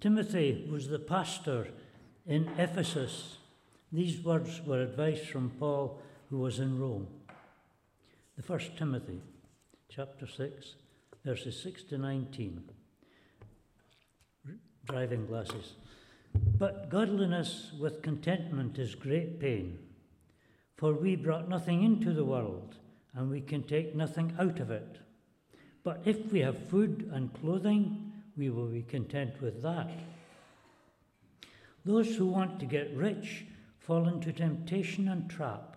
Timothy was the pastor in Ephesus. These words were advice from Paul, who was in Rome. The first Timothy, chapter 6, verses 6 to 19. Driving glasses. But godliness with contentment is great pain. For we brought nothing into the world, and we can take nothing out of it. But if we have food and clothing, we will be content with that. Those who want to get rich fall into temptation and trap,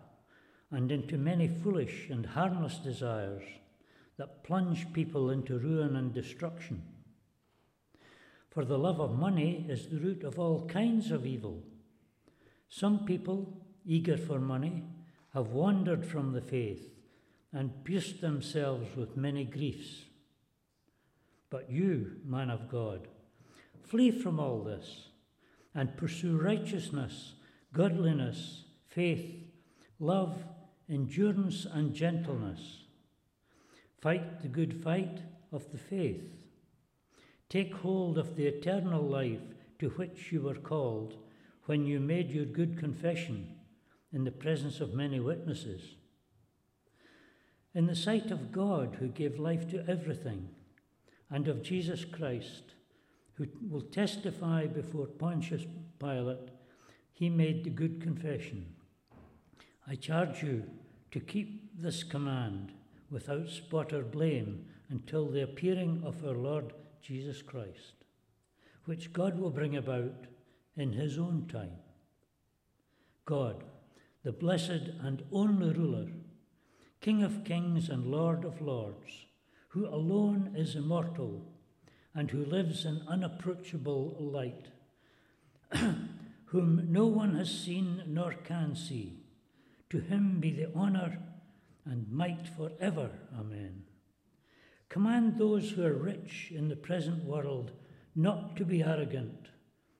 and into many foolish and harmless desires that plunge people into ruin and destruction. For the love of money is the root of all kinds of evil. Some people, eager for money, have wandered from the faith and pierced themselves with many griefs. But you, man of God, flee from all this and pursue righteousness, godliness, faith, love, endurance, and gentleness. Fight the good fight of the faith. Take hold of the eternal life to which you were called when you made your good confession in the presence of many witnesses. In the sight of God, who gave life to everything, and of Jesus Christ, who will testify before Pontius Pilate, he made the good confession. I charge you to keep this command without spot or blame until the appearing of our Lord Jesus Christ, which God will bring about in his own time. God, the blessed and only ruler, King of kings and Lord of lords, who alone is immortal and who lives in unapproachable light, whom no one has seen nor can see. To him be the honour and might forever. Amen. Command those who are rich in the present world not to be arrogant,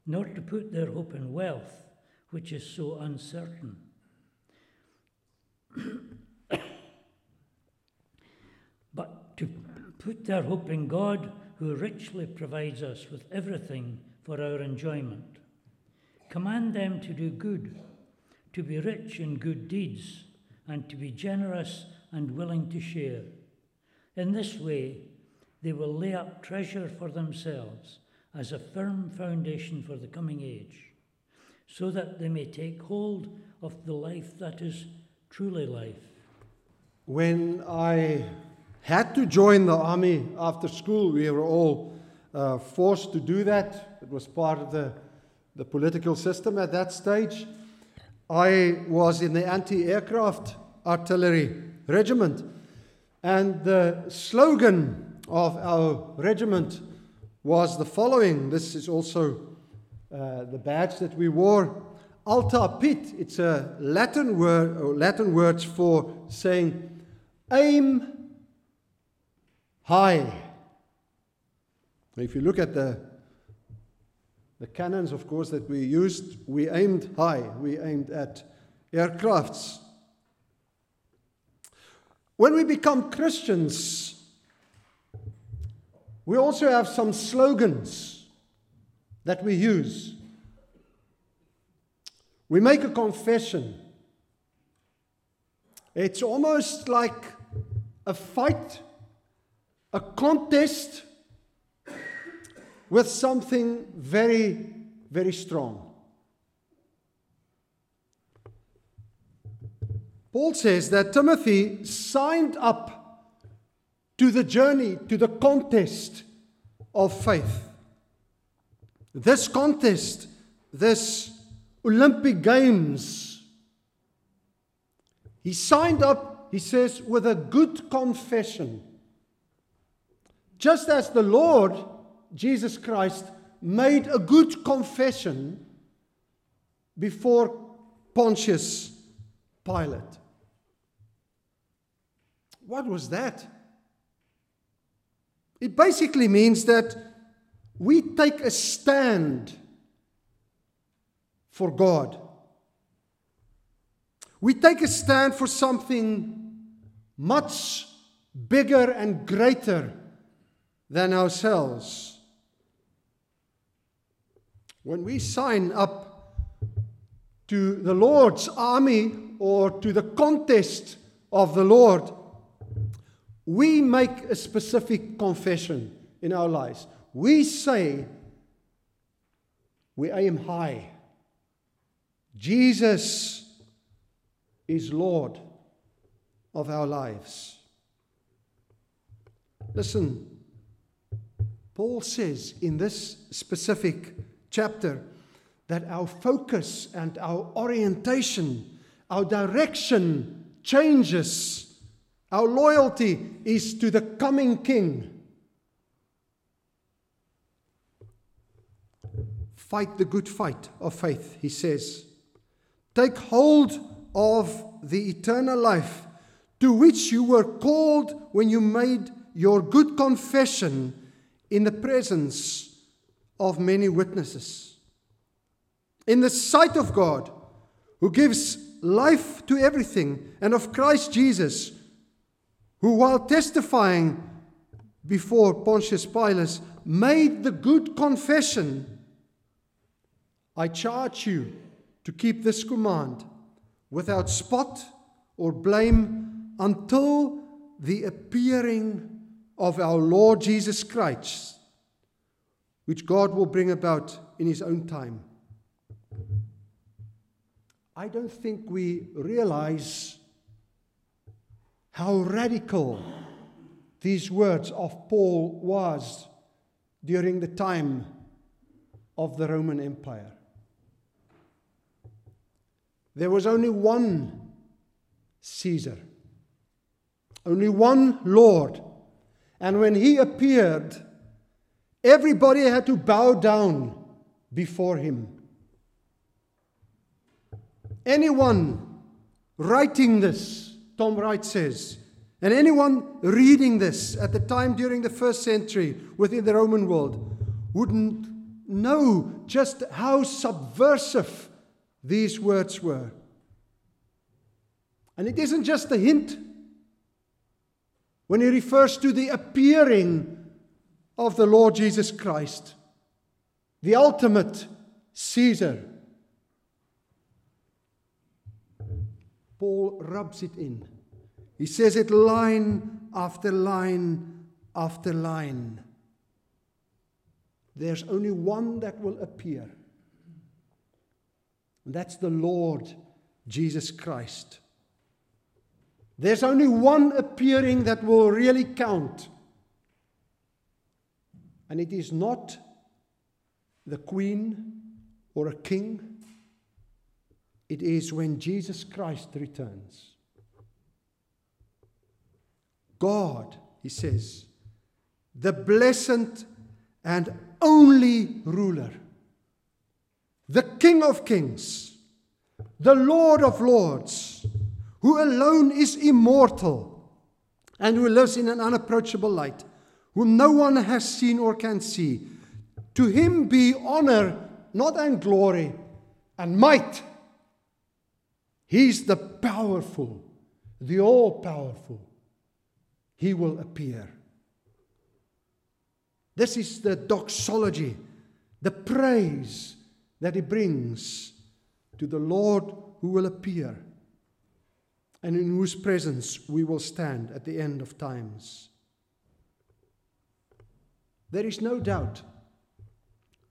nor to put their hope in wealth, which is so uncertain but to put their hope in God, who richly provides us with everything for our enjoyment. Command them to do good, to be rich in good deeds, and to be generous and willing to share. In this way, they will lay up treasure for themselves as a firm foundation for the coming age, so that they may take hold of the life that is truly life. When I had to join the army after school, we were all uh, forced to do that. It was part of the, the political system at that stage. I was in the anti aircraft artillery regiment, and the slogan of our regiment was the following. This is also uh, the badge that we wore. Alta pete, it's a Latin word or Latin words for saying aim high. If you look at the the cannons, of course, that we used, we aimed high. We aimed at aircrafts. When we become Christians, we also have some slogans that we use. We make a confession. It's almost like a fight, a contest with something very, very strong. Paul says that Timothy signed up to the journey, to the contest of faith. This contest, this Olympic Games. He signed up, he says, with a good confession. Just as the Lord Jesus Christ made a good confession before Pontius Pilate. What was that? It basically means that we take a stand for God. We take a stand for something much bigger and greater than ourselves. When we sign up to the Lord's army or to the contest of the Lord, we make a specific confession in our lives. We say, we aim high. Jesus is Lord of our lives. Listen, Paul says in this specific chapter that our focus and our orientation, our direction changes. Our loyalty is to the coming King. Fight the good fight of faith, he says. Take hold of the eternal life to which you were called when you made your good confession in the presence of many witnesses. In the sight of God, who gives life to everything, and of Christ Jesus, who, while testifying before Pontius Pilate, made the good confession I charge you to keep this command without spot or blame until the appearing of our Lord Jesus Christ, which God will bring about in His own time. I don't think we realize how radical these words of Paul was during the time of the Roman Empire. There was only one Caesar, only one Lord. And when he appeared, everybody had to bow down before him. Anyone writing this, Tom Wright says, and anyone reading this at the time during the first century within the Roman world wouldn't know just how subversive these words were. And it isn't just a hint when he refers to the appearing of the Lord Jesus Christ, the ultimate Caesar. Paul rubs it in. He says it line after line after line. There's only one that will appear. And that's the Lord Jesus Christ. There's only one appearing that will really count. And it is not the queen or a king, it is when Jesus Christ returns. God, he says, the blessed and only ruler the King of Kings, the Lord of Lords, who alone is immortal and who lives in an unapproachable light, whom no one has seen or can see. To him be honor, not and glory, and might. He's the powerful, the all powerful. He will appear. This is the doxology, the praise that he brings to the Lord who will appear and in whose presence we will stand at the end of times. There is no doubt.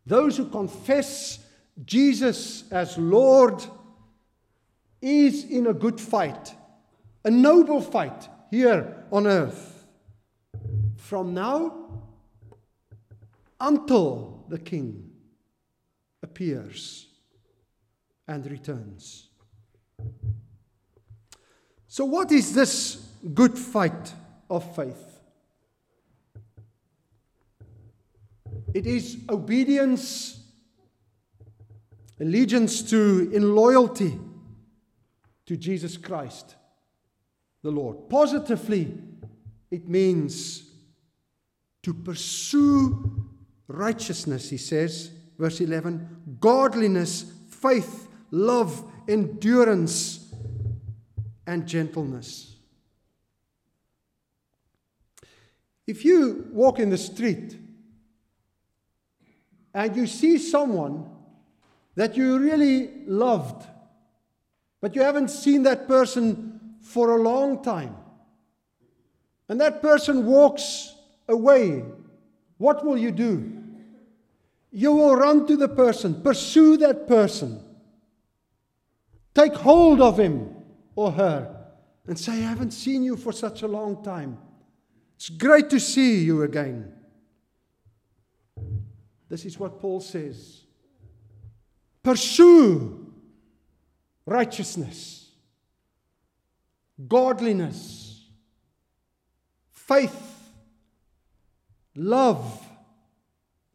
Those who confess Jesus as Lord is in a good fight, a noble fight here on earth. From now until the King appears and returns. So, what is this good fight of faith? It is obedience, allegiance to, in loyalty to Jesus Christ, the Lord. Positively, it means to pursue righteousness, he says, verse 11 godliness, faith, love, endurance, and gentleness. If you walk in the street and you see someone that you really loved, but you haven't seen that person for a long time, and that person walks away, what will you do? You will run to the person, pursue that person, take hold of him or her, and say, I haven't seen you for such a long time. It's great to see you again. This is what Paul says pursue righteousness, godliness, faith, love,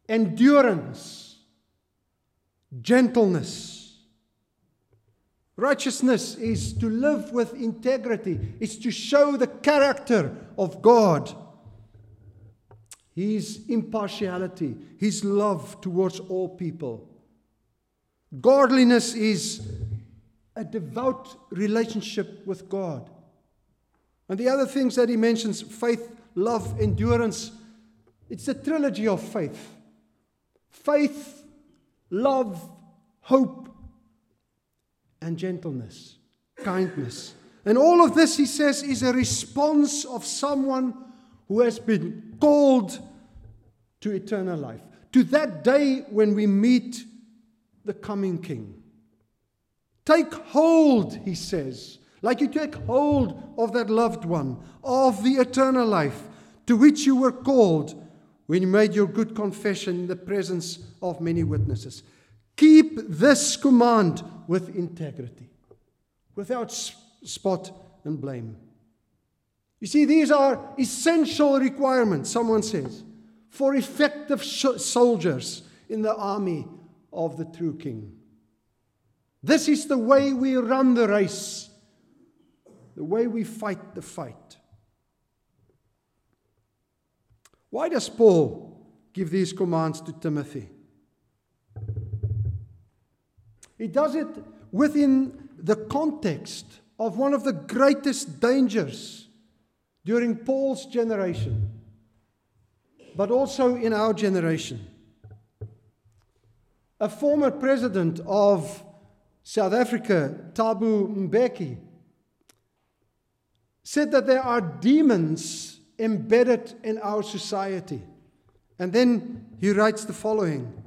endurance, gentleness. Righteousness is to live with integrity, it's to show the character of God. His impartiality, His love towards all people. Godliness is a devout relationship with God. And the other things that he mentions faith, love, endurance it's a trilogy of faith faith, love, hope, and gentleness, kindness. And all of this, he says, is a response of someone who has been called to eternal life, to that day when we meet the coming King. Take hold, he says, like you take hold of that loved one, of the eternal life to which you were called when you made your good confession in the presence of many witnesses. Keep this command with integrity, without spot and blame. You see, these are essential requirements, someone says, for effective soldiers in the army of the true king. This is the way we run the race, the way we fight the fight. Why does Paul give these commands to Timothy? He does it within the context of one of the greatest dangers during Paul's generation, but also in our generation. A former president of South Africa, Thabo Mbeki, said that there are demons embedded in our society. And then he writes the following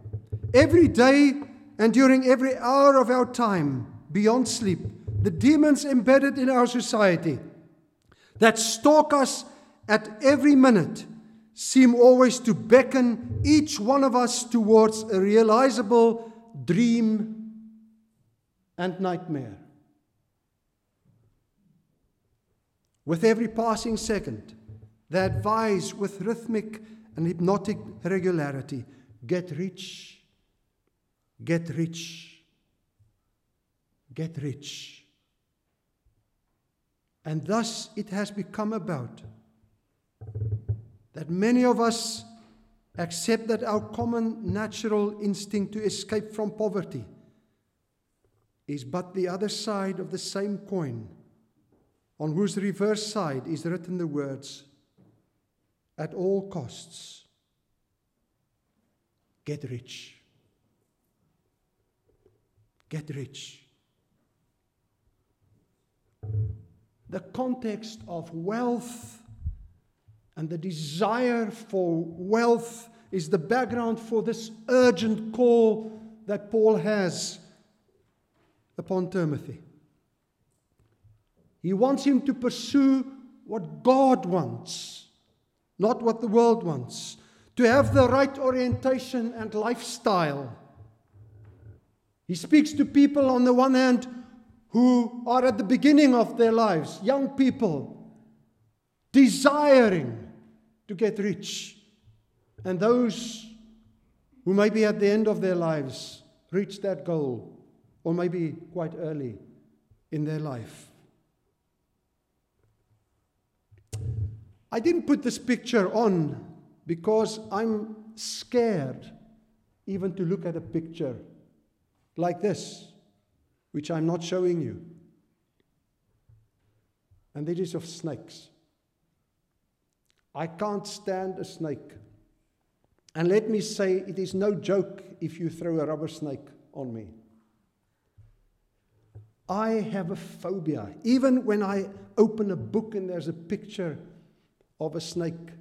Every day and during every hour of our time, beyond sleep, the demons embedded in our society that stalk us at every minute seem always to beckon each one of us towards a realizable dream and nightmare. With every passing second, they advise with rhythmic and hypnotic regularity get rich, get rich, get rich. And thus it has become about that many of us accept that our common natural instinct to escape from poverty is but the other side of the same coin, on whose reverse side is written the words, at all costs. Get rich. Get rich. The context of wealth and the desire for wealth is the background for this urgent call that Paul has upon Timothy. He wants him to pursue what God wants not what the world wants, to have the right orientation and lifestyle. He speaks to people, on the one hand, who are at the beginning of their lives, young people, desiring to get rich, and those who maybe at the end of their lives reach that goal, or maybe quite early in their life. I didn't put this picture on because I'm scared even to look at a picture like this, which I'm not showing you. And it is of snakes. I can't stand a snake. And let me say, it is no joke if you throw a rubber snake on me. I have a phobia. Even when I open a book and there's a picture of a snake,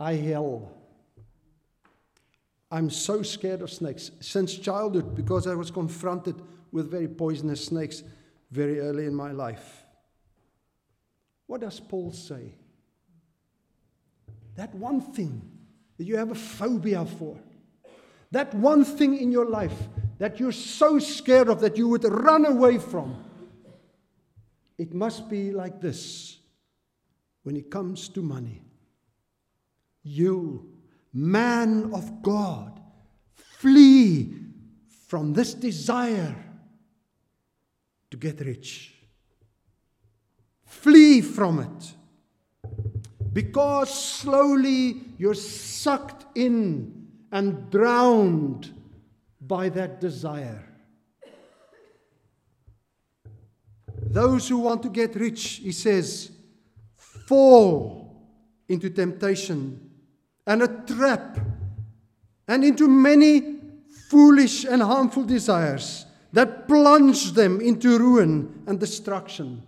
I yell. I'm so scared of snakes since childhood because I was confronted with very poisonous snakes very early in my life. What does Paul say? That one thing that you have a phobia for, that one thing in your life that you're so scared of that you would run away from, it must be like this when it comes to money. You man of God, flee from this desire to get rich. Flee from it. Because slowly you're sucked in and drowned by that desire. Those who want to get rich, he says, fall into temptation and a trap and into many foolish and harmful desires that plunge them into ruin and destruction.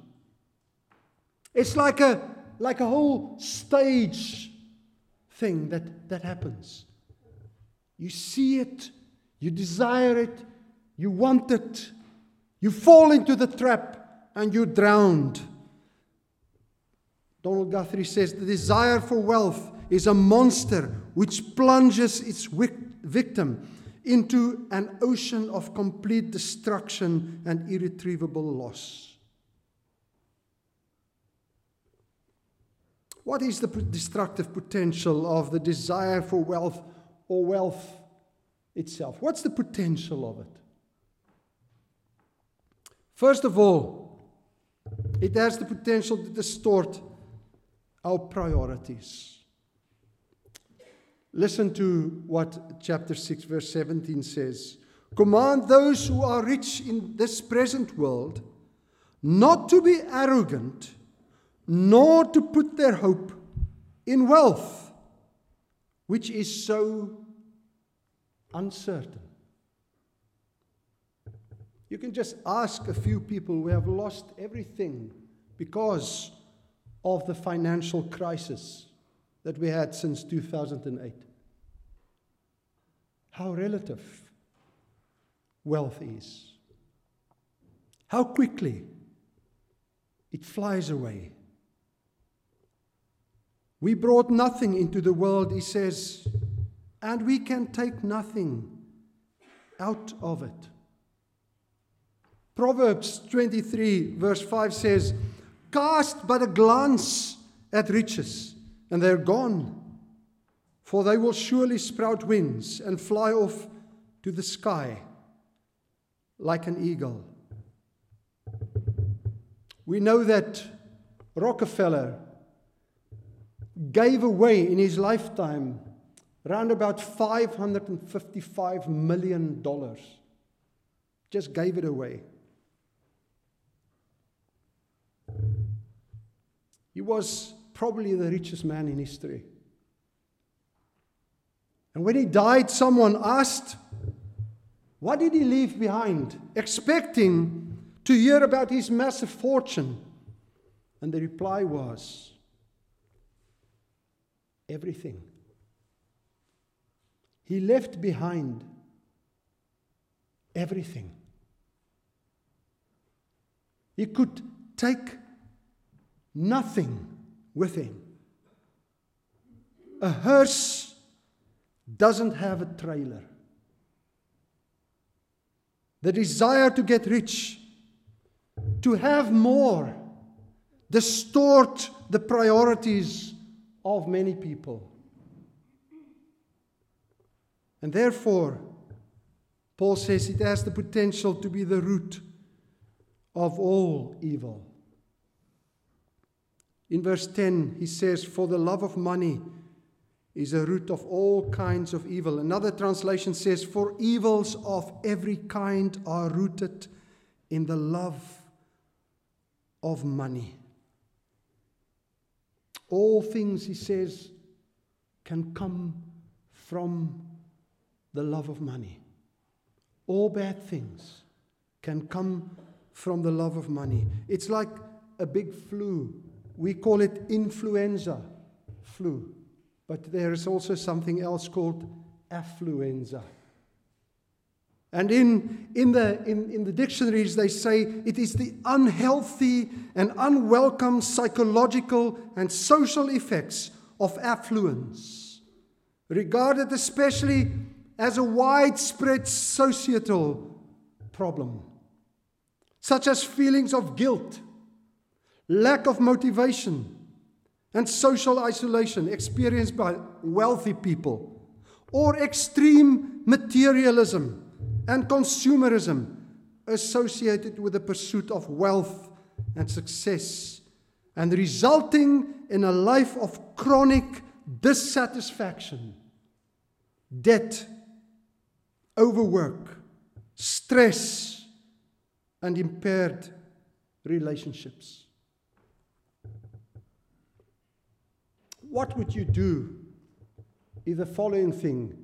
It's like a, like a whole stage thing that, that happens. You see it, you desire it, you want it, you fall into the trap, and you're drowned. Donald Guthrie says the desire for wealth is a monster which plunges its victim into an ocean of complete destruction and irretrievable loss. What is the destructive potential of the desire for wealth or wealth itself? What's the potential of it? First of all, it has the potential to distort our priorities. Listen to what chapter 6, verse 17 says Command those who are rich in this present world not to be arrogant, nor to put their hope in wealth, which is so uncertain. You can just ask a few people who have lost everything because of the financial crisis that we had since 2008. How relative wealth is. How quickly it flies away. We brought nothing into the world, he says, and we can take nothing out of it. Proverbs 23, verse 5 says, Cast but a glance at riches and they're gone. For they will surely sprout wings and fly off to the sky like an eagle. We know that Rockefeller gave away in his lifetime around about $555 million. Just gave it away. He was probably the richest man in history. And when he died, someone asked, What did he leave behind? expecting to hear about his massive fortune. And the reply was, Everything. He left behind everything. He could take nothing with him. A hearse doesn't have a trailer. The desire to get rich, to have more, distort the priorities of many people. And therefore, Paul says it has the potential to be the root of all evil. In verse 10, he says, For the love of money is a root of all kinds of evil. Another translation says, For evils of every kind are rooted in the love of money. All things, he says, can come from the love of money. All bad things can come from the love of money. It's like a big flu. We call it influenza flu, but there is also something else called affluenza. And in, in, the, in, in the dictionaries, they say it is the unhealthy and unwelcome psychological and social effects of affluence, regarded especially as a widespread societal problem, such as feelings of guilt, lack of motivation, and social isolation experienced by wealthy people, or extreme materialism and consumerism associated with the pursuit of wealth and success, and resulting in a life of chronic dissatisfaction, debt, overwork, stress, and impaired relationships. What would you do if the following thing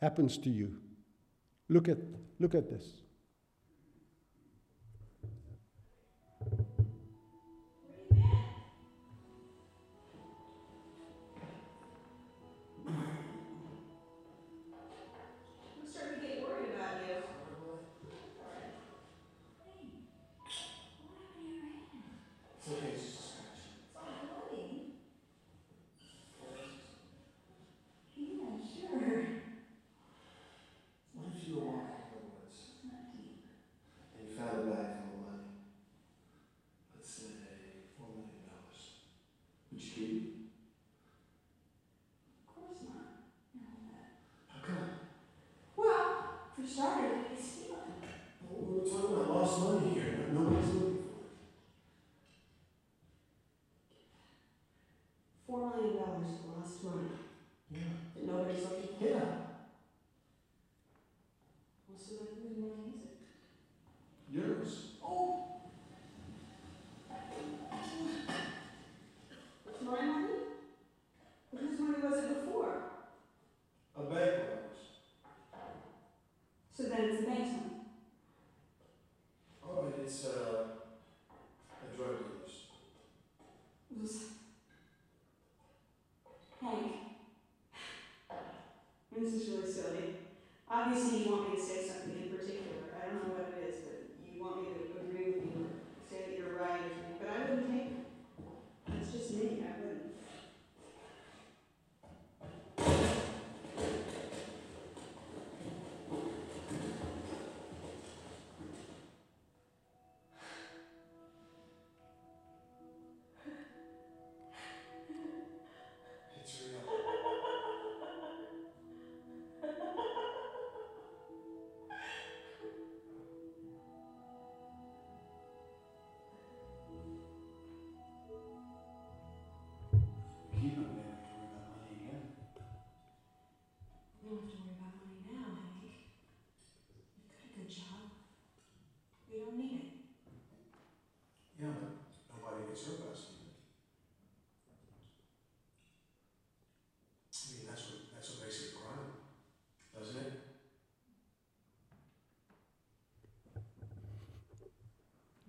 happens to you? Look at, look at this.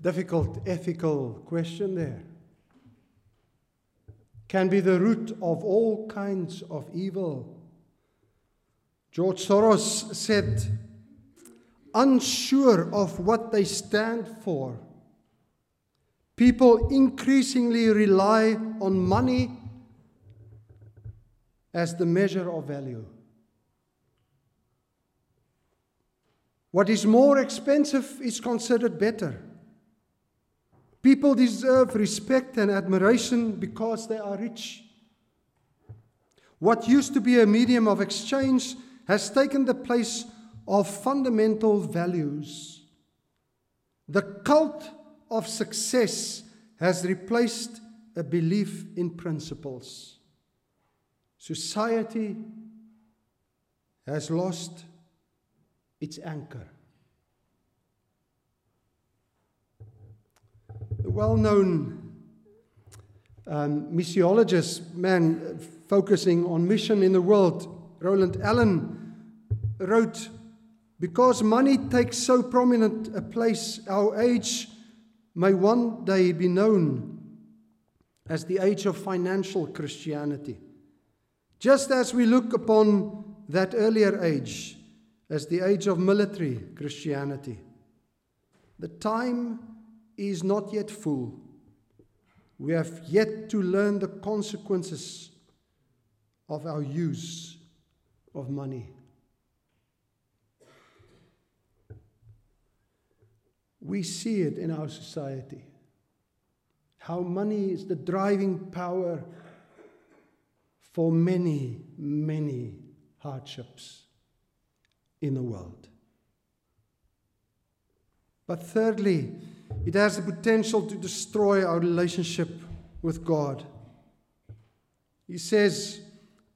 Difficult ethical question there. Can be the root of all kinds of evil. George Soros said, unsure of what they stand for, people increasingly rely on money as the measure of value. What is more expensive is considered better. People deserve respect and admiration because they are rich. What used to be a medium of exchange has taken the place of fundamental values. The cult of success has replaced a belief in principles. Society has lost its anchor. Well known um, missiologist, man focusing on mission in the world, Roland Allen, wrote Because money takes so prominent a place, our age may one day be known as the age of financial Christianity. Just as we look upon that earlier age as the age of military Christianity. The time is not yet full. We have yet to learn the consequences of our use of money. We see it in our society. How money is the driving power for many, many hardships in the world. But thirdly, it has the potential to destroy our relationship with God. He says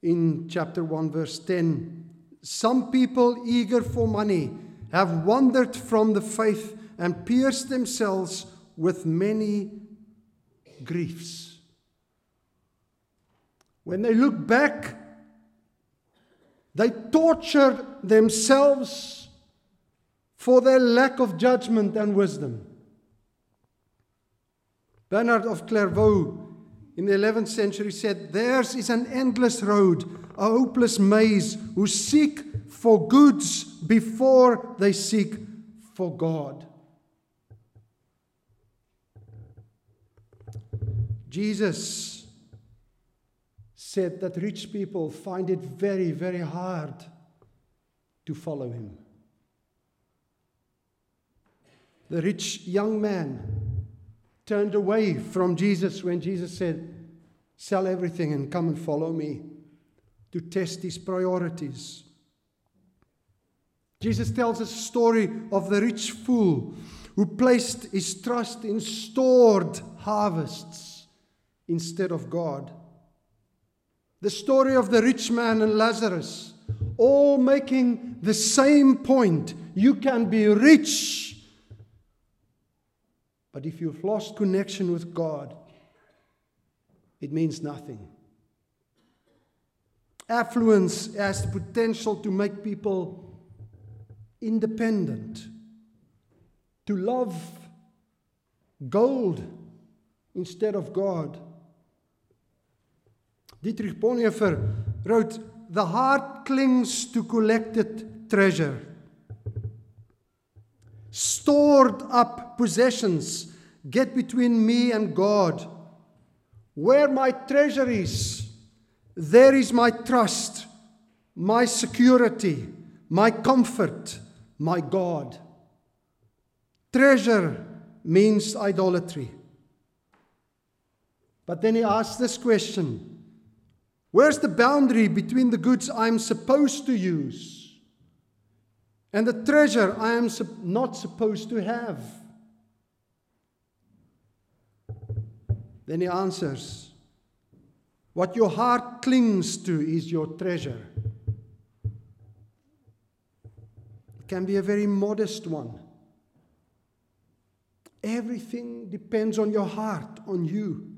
in chapter 1, verse 10 Some people eager for money have wandered from the faith and pierced themselves with many griefs. When they look back, they torture themselves for their lack of judgment and wisdom. Bernard of Clairvaux in the 11th century said, Theirs is an endless road, a hopeless maze, who seek for goods before they seek for God. Jesus said that rich people find it very, very hard to follow him. The rich young man turned away from Jesus when Jesus said, Sell everything and come and follow me, to test his priorities. Jesus tells us a story of the rich fool who placed his trust in stored harvests instead of God. The story of the rich man and Lazarus, all making the same point you can be rich. But if you've lost connection with God, it means nothing. Affluence has the potential to make people independent, to love gold instead of God. Dietrich Bonhoeffer wrote, The heart clings to collected treasure. Stored up possessions get between me and God. Where my treasure is, there is my trust, my security, my comfort, my God. Treasure means idolatry. But then he asks this question Where's the boundary between the goods I'm supposed to use and the treasure I am sup- not supposed to have? Then he answers What your heart clings to is your treasure. It can be a very modest one. Everything depends on your heart, on you.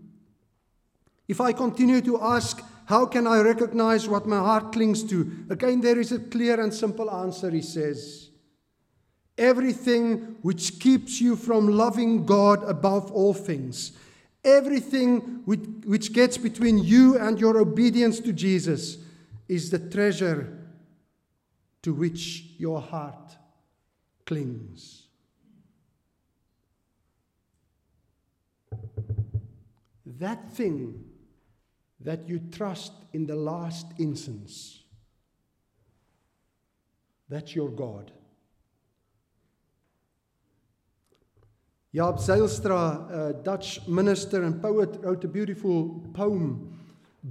If I continue to ask, how can I recognize what my heart clings to? Again, there is a clear and simple answer, he says. Everything which keeps you from loving God above all things, everything which, which gets between you and your obedience to Jesus, is the treasure to which your heart clings. That thing that you trust in the last instance. That's your God. Jaap Zijlstra, a Dutch minister and poet, wrote a beautiful poem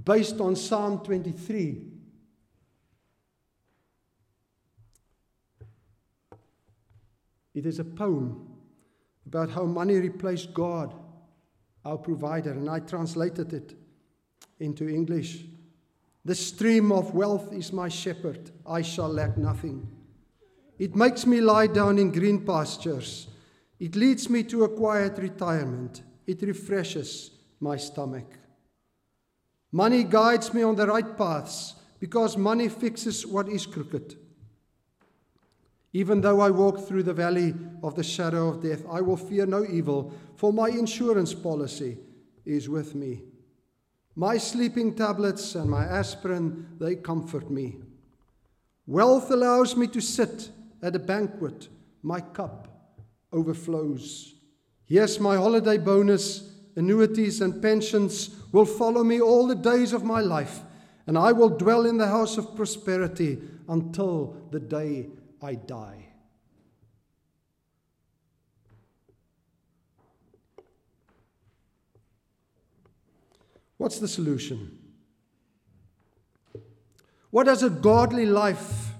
based on Psalm 23. It is a poem about how money replaced God, our provider, and I translated it into English. The stream of wealth is my shepherd, I shall lack nothing. It makes me lie down in green pastures. It leads me to a quiet retirement. It refreshes my stomach. Money guides me on the right paths, because money fixes what is crooked. Even though I walk through the valley of the shadow of death, I will fear no evil, for my insurance policy is with me. My sleeping tablets and my aspirin, they comfort me. Wealth allows me to sit at a banquet. My cup overflows. Yes, my holiday bonus, annuities, and pensions will follow me all the days of my life, and I will dwell in the house of prosperity until the day I die. What's the solution? What does a godly life,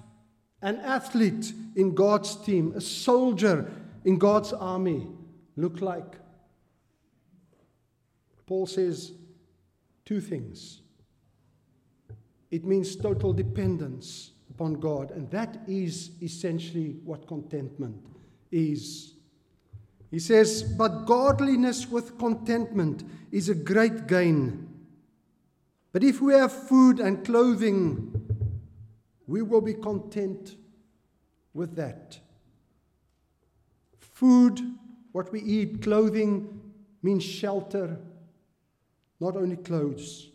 an athlete in God's team, a soldier in God's army look like? Paul says two things. It means total dependence upon God, and that is essentially what contentment is. He says, But godliness with contentment is a great gain. But if we have food and clothing, we will be content with that. Food, what we eat, clothing means shelter, not only clothes.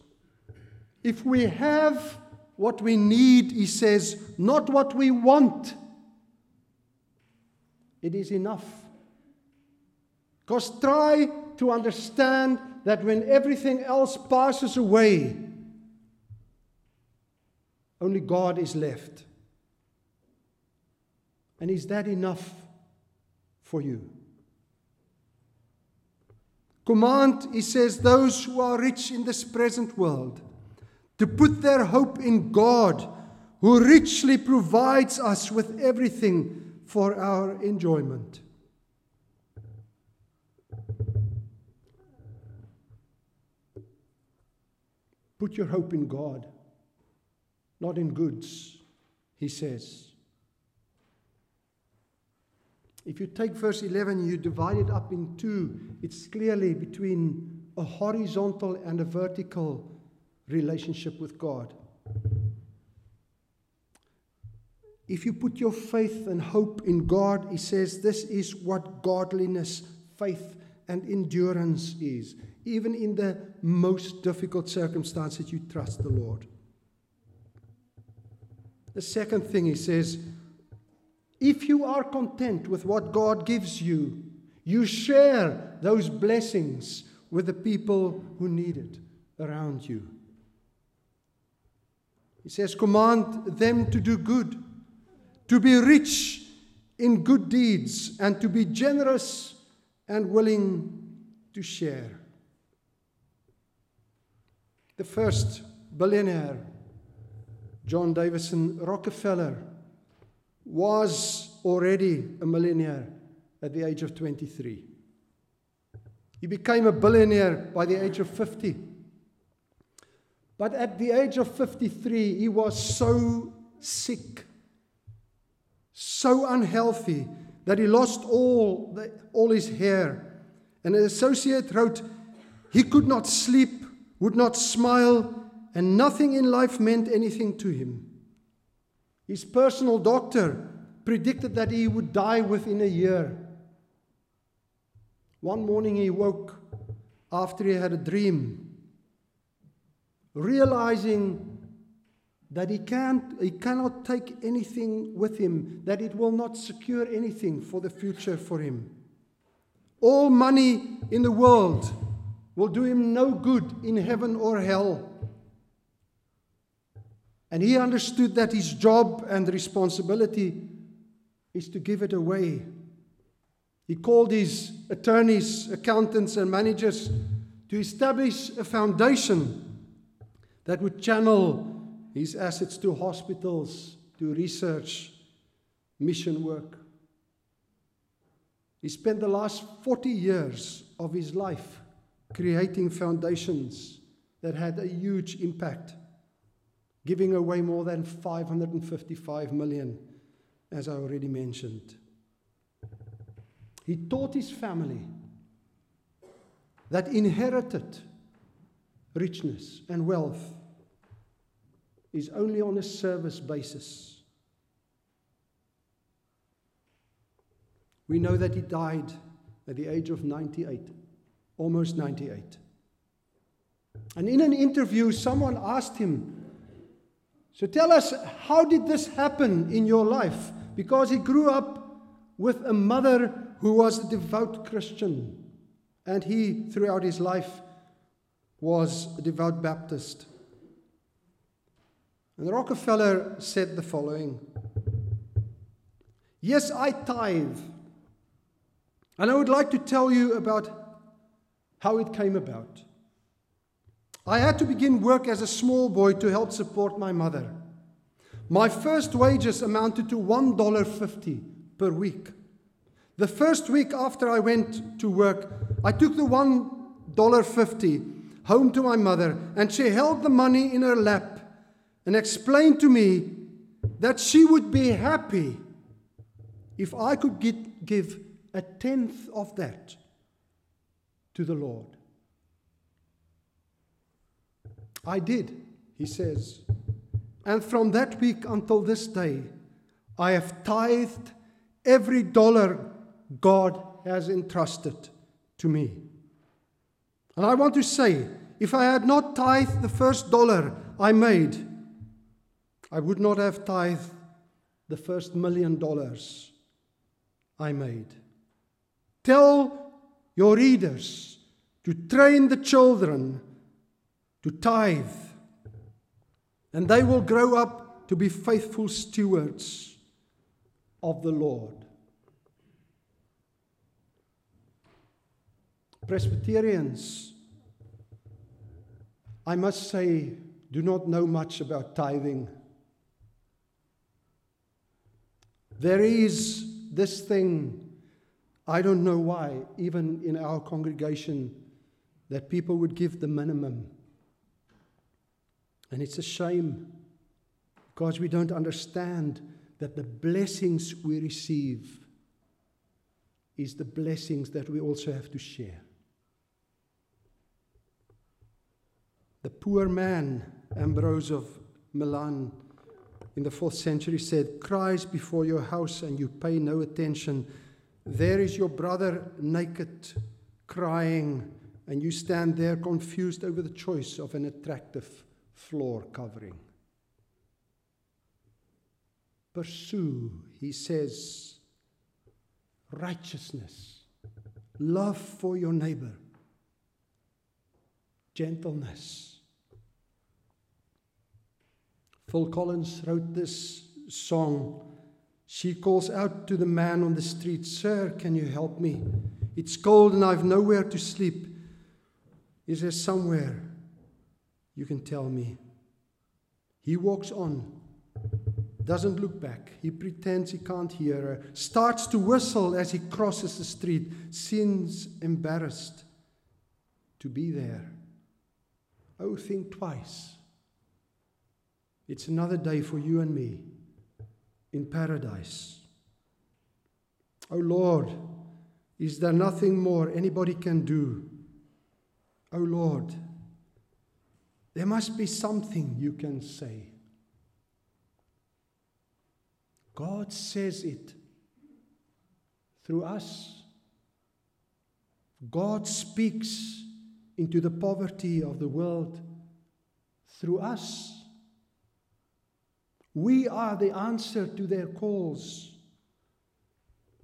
If we have what we need, he says, not what we want, it is enough. Because try to understand that when everything else passes away, only God is left. And is that enough for you? Command, he says, those who are rich in this present world to put their hope in God, who richly provides us with everything for our enjoyment. Put your hope in God, not in goods, he says. If you take verse 11, you divide it up in two, it's clearly between a horizontal and a vertical relationship with God. If you put your faith and hope in God, he says this is what godliness, faith, and endurance is. Even in the most difficult circumstances, you trust the Lord. The second thing he says if you are content with what God gives you, you share those blessings with the people who need it around you. He says, Command them to do good, to be rich in good deeds, and to be generous and willing to share. The first billionaire, John Davison Rockefeller, was already a millionaire at the age of 23. He became a billionaire by the age of 50. But at the age of 53, he was so sick, so unhealthy, that he lost all, the, all his hair. And an associate wrote, He could not sleep, would not smile, and nothing in life meant anything to him. His personal doctor predicted that he would die within a year. One morning he woke after he had a dream, realizing that he, can't, he cannot take anything with him, that it will not secure anything for the future for him. All money in the world will do him no good in heaven or hell. And he understood that his job and responsibility is to give it away. He called his attorneys, accountants, and managers to establish a foundation that would channel his assets to hospitals, to research, mission work. He spent the last 40 years of his life creating foundations that had a huge impact giving away more than 555 million, as I already mentioned. He taught his family that inherited richness and wealth is only on a service basis. We know that he died at the age of 98, almost 98. And in an interview, someone asked him, So tell us, how did this happen in your life? Because he grew up with a mother who was a devout Christian, and he, throughout his life, was a devout Baptist. And Rockefeller said the following Yes, I tithe. And I would like to tell you about how it came about. I had to begin work as a small boy to help support my mother. My first wages amounted to $1.50 per week. The first week after I went to work, I took the $1.50 home to my mother, and she held the money in her lap and explained to me that she would be happy if I could get, give a tenth of that to the Lord. I did, he says. And from that week until this day, I have tithed every dollar God has entrusted to me. And I want to say, if I had not tithed the first dollar I made, I would not have tithed the first million dollars I made. Tell your readers to train the children to tithe, and they will grow up to be faithful stewards of the Lord. Presbyterians, I must say, do not know much about tithing. There is this thing, I don't know why, even in our congregation, that people would give the minimum. And it's a shame because we don't understand that the blessings we receive is the blessings that we also have to share. The poor man, Ambrose of Milan, in the fourth century said, Cries before your house and you pay no attention. There is your brother naked, crying, and you stand there confused over the choice of an attractive floor covering. Pursue, he says, righteousness, love for your neighbor, gentleness Phil Collins wrote this song. She calls out to the man on the street, Sir, can you help me? It's cold and I've nowhere to sleep. Is there somewhere you can tell me? He walks on, doesn't look back. He pretends he can't hear her, starts to whistle as he crosses the street, seems embarrassed to be there. Oh, think twice. It's another day for you and me in paradise. Oh Lord, is there nothing more anybody can do? Oh Lord, there must be something you can say. God says it through us. God speaks into the poverty of the world through us. We are the answer to their calls.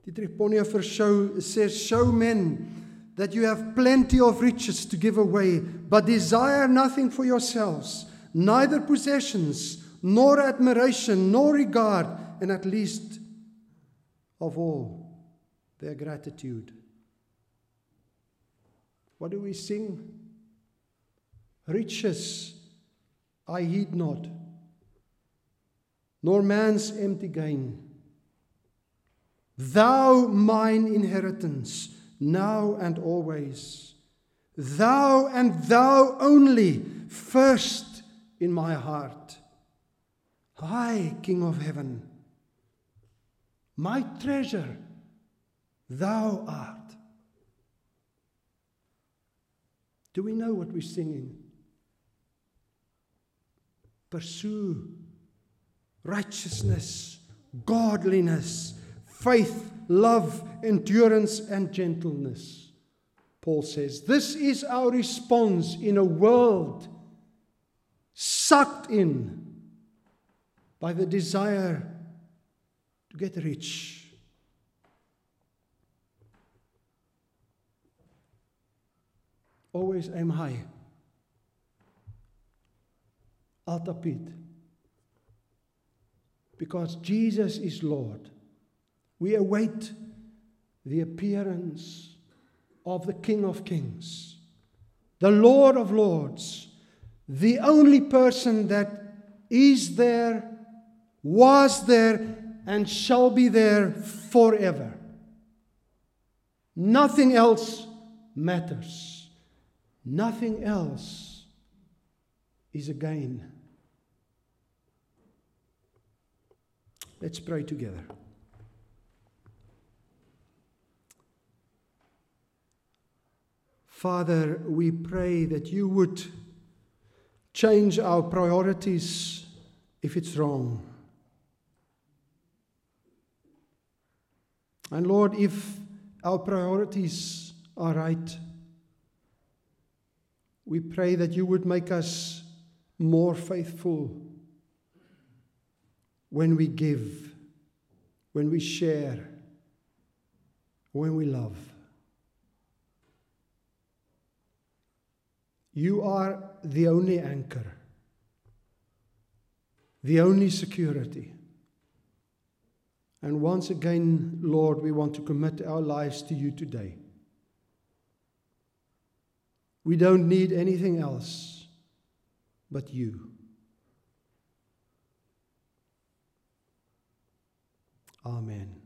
Dietrich Bonhoeffer show, says, Show men that you have plenty of riches to give away, but desire nothing for yourselves, neither possessions, nor admiration, nor regard, and at least of all, their gratitude. What do we sing? Riches I heed not nor man's empty gain. Thou mine inheritance, now and always. Thou and thou only, first in my heart. High King of heaven, my treasure, thou art. Do we know what we're singing? pursue righteousness, godliness, faith, love, endurance, and gentleness. Paul says, This is our response in a world sucked in by the desire to get rich. Always aim high. Alta pete. Because Jesus is Lord. We await the appearance of the King of Kings, the Lord of Lords, the only person that is there, was there, and shall be there forever. Nothing else matters. Nothing else is a gain. Let's pray together. Father, we pray that you would change our priorities if it's wrong. And Lord, if our priorities are right, we pray that you would make us more faithful when we give, when we share, when we love. You are the only anchor, the only security. And once again, Lord, we want to commit our lives to you today. We don't need anything else but you. Amen.